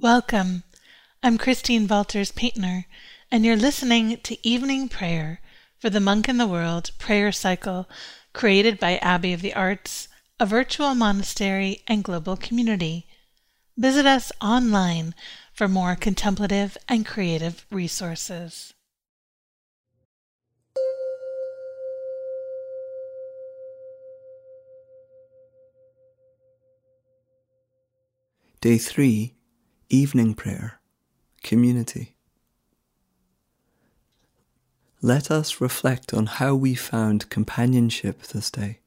Welcome. I'm Christine Valters Paintner, and you're listening to Evening Prayer for the Monk in the World prayer cycle created by Abbey of the Arts, a virtual monastery and global community. Visit us online for more contemplative and creative resources. Day 3 Evening Prayer Community. Let us reflect on how we found companionship this day,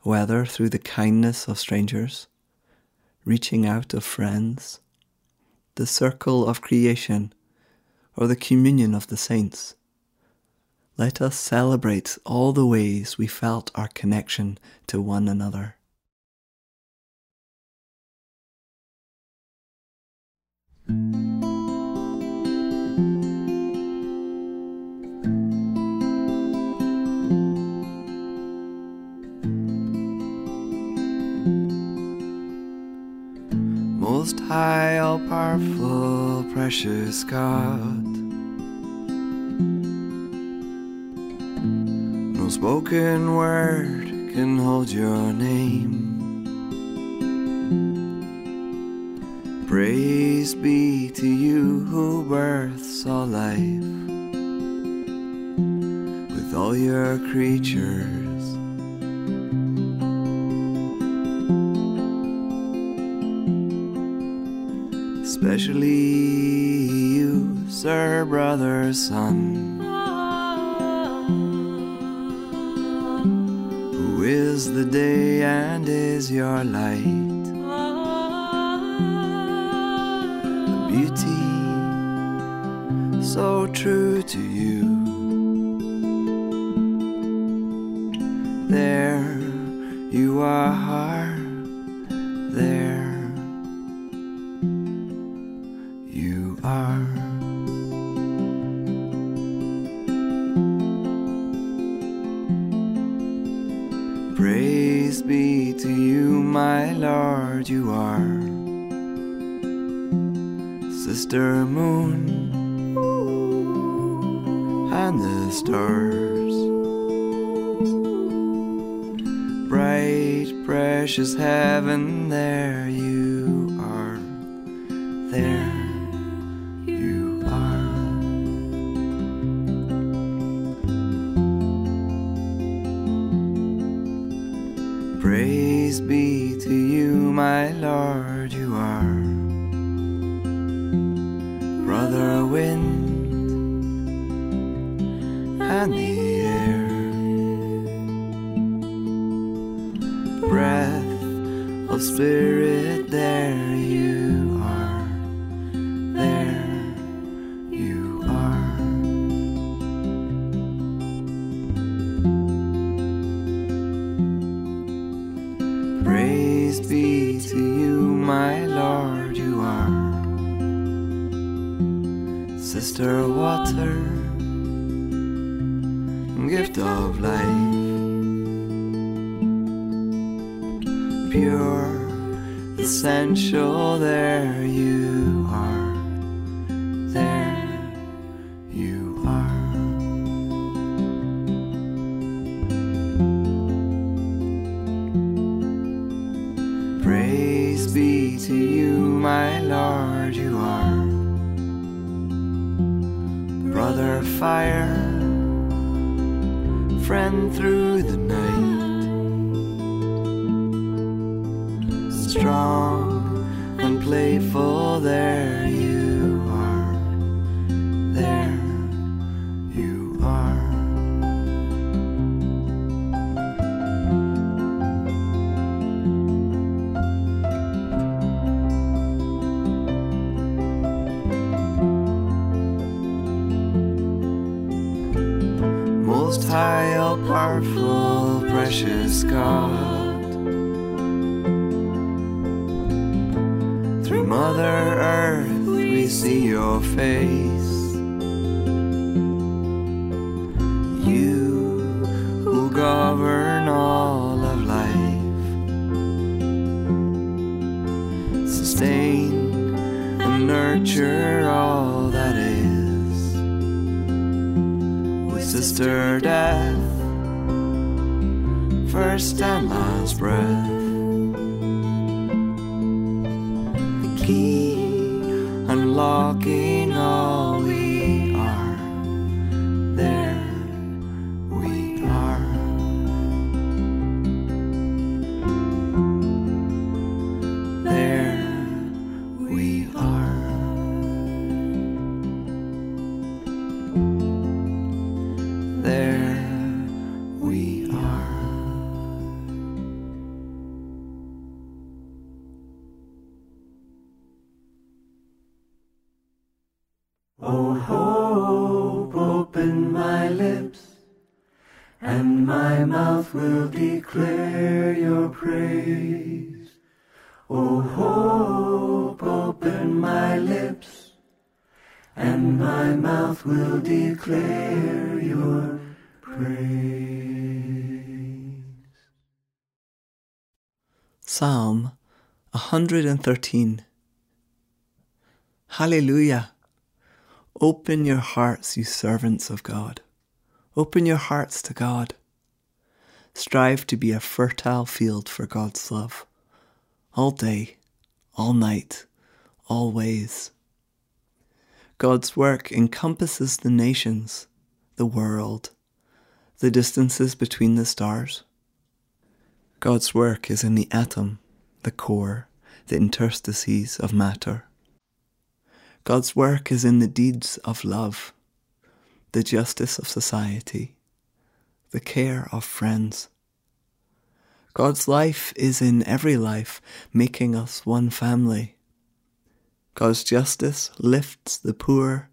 whether through the kindness of strangers, reaching out of friends, the circle of creation, or the communion of the saints. Let us celebrate all the ways we felt our connection to one another. High, all powerful, precious God. No spoken word can hold your name. Praise be to you who births all life with all your creatures. Especially you, sir, brother, sun, who is the day and is your light. A beauty so true to you. Sister Moon and the stars. Bright, precious heaven, there you wind and the air. Breath of spirit, Sister water, gift of life, pure, essential, there you are. Fire, friend through the night, strong and playful, there Most high, all powerful, precious God. Through Mother Earth, we see your face. Sister death, first and last breath. The key unlocking will declare your praise. O hope, open my lips, and my mouth will declare your praise. Psalm 113 Hallelujah! Open your hearts, you servants of God. Open your hearts to God. Strive to be a fertile field for God's love, all day, all night, always. God's work encompasses the nations, the world, the distances between the stars. God's work is in the atom, the core, the interstices of matter. God's work is in the deeds of love, the justice of society, the care of friends. God's life is in every life, making us one family. God's justice lifts the poor,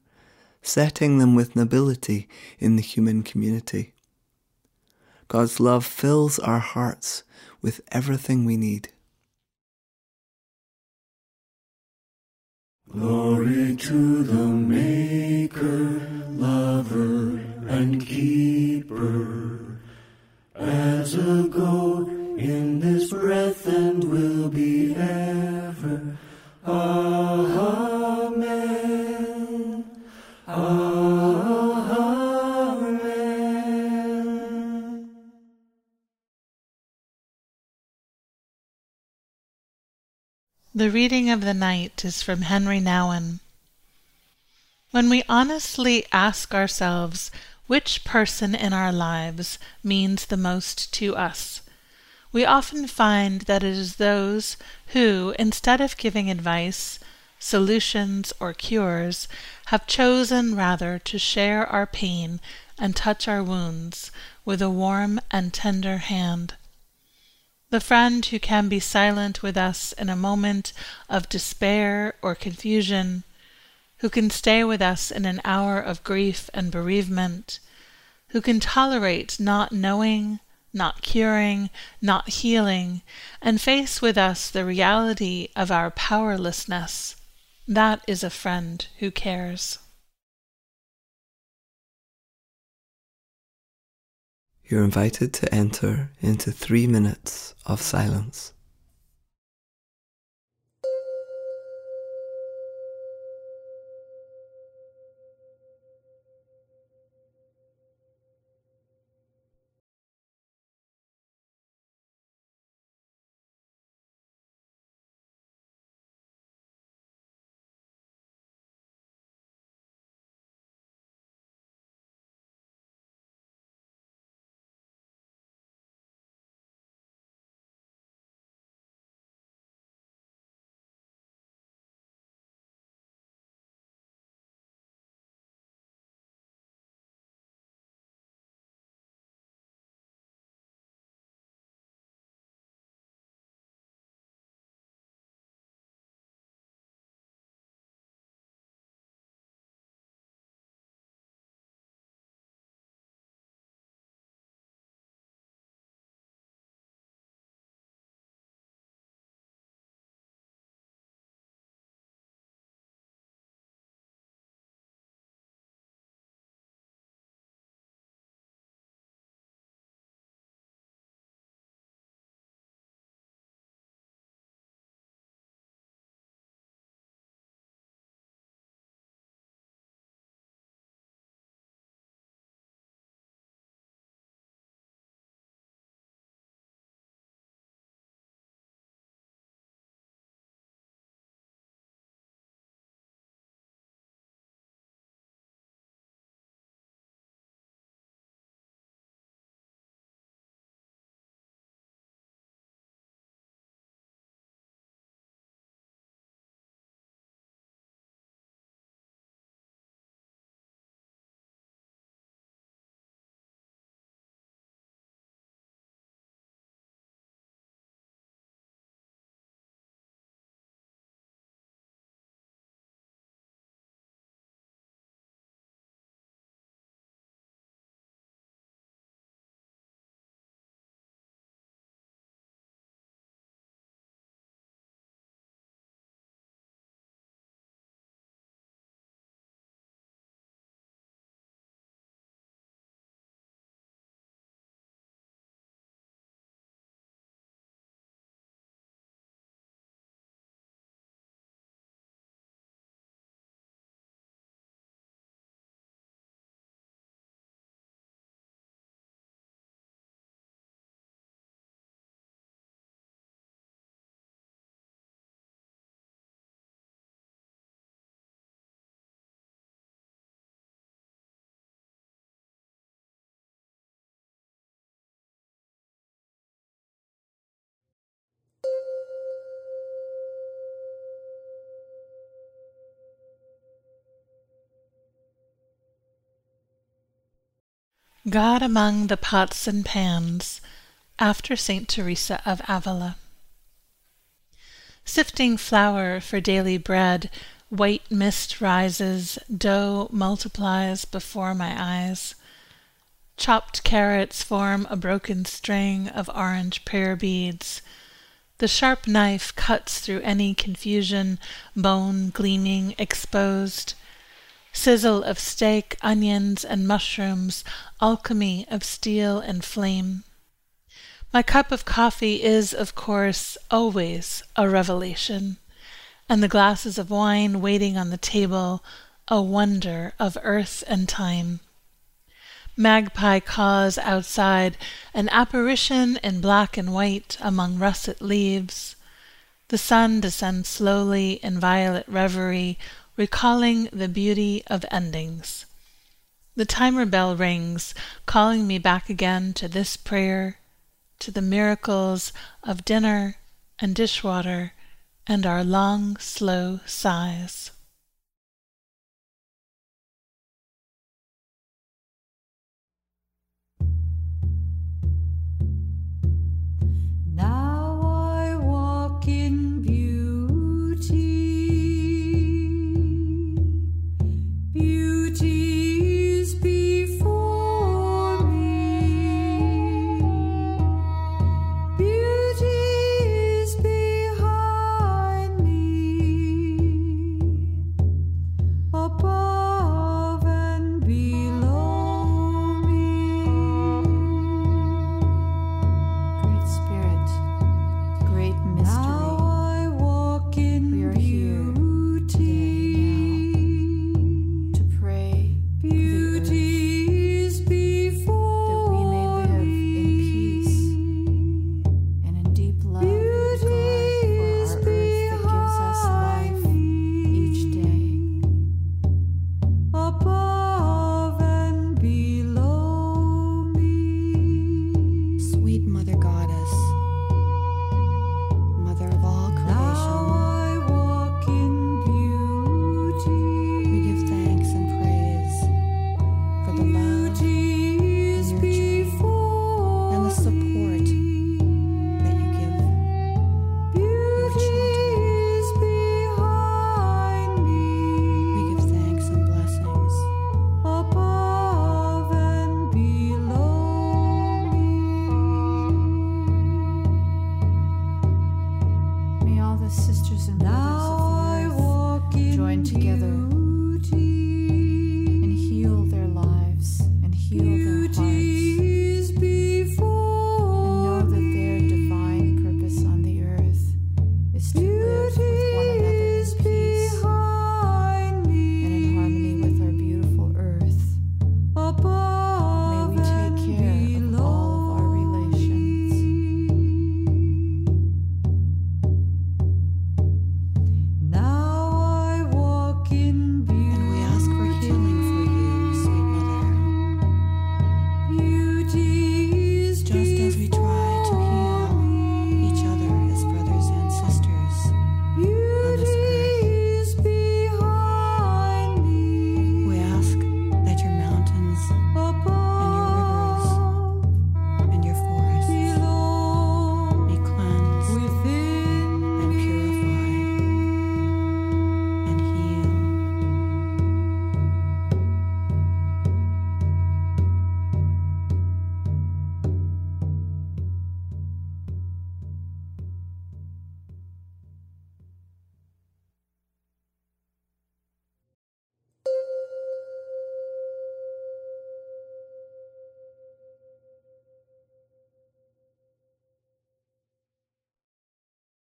setting them with nobility in the human community. God's love fills our hearts with everything we need. Glory to the Maker, Lover, and Keeper, as a go in this breath and will be ever. Amen. Amen. The reading of the night is from Henri Nouwen. When we honestly ask ourselves which person in our lives means the most to us, we often find that it is those who, instead of giving advice, solutions, or cures, have chosen rather to share our pain and touch our wounds with a warm and tender hand. The friend who can be silent with us in a moment of despair or confusion, who can stay with us in an hour of grief and bereavement, who can tolerate not knowing, not curing, not healing, and face with us the reality of our powerlessness, that is a friend who cares. You're invited to enter into three minutes of silence. God among the pots and pans, after St. Teresa of Avila. Sifting flour for daily bread, white mist rises, dough multiplies before my eyes. Chopped carrots form a broken string of orange prayer beads. The sharp knife cuts through any confusion, bone gleaming, exposed. Sizzle of steak, onions, and mushrooms, alchemy of steel and flame. My cup of coffee is, of course, always a revelation, and the glasses of wine waiting on the table a wonder of earth and time. Magpie caws outside, an apparition in black and white among russet leaves. The sun descends slowly in violet reverie, recalling the beauty of endings. The timer bell rings, calling me back again to this prayer, to the miracles of dinner and dishwater and our long, slow sighs. all the sisters and brothers of the earth join together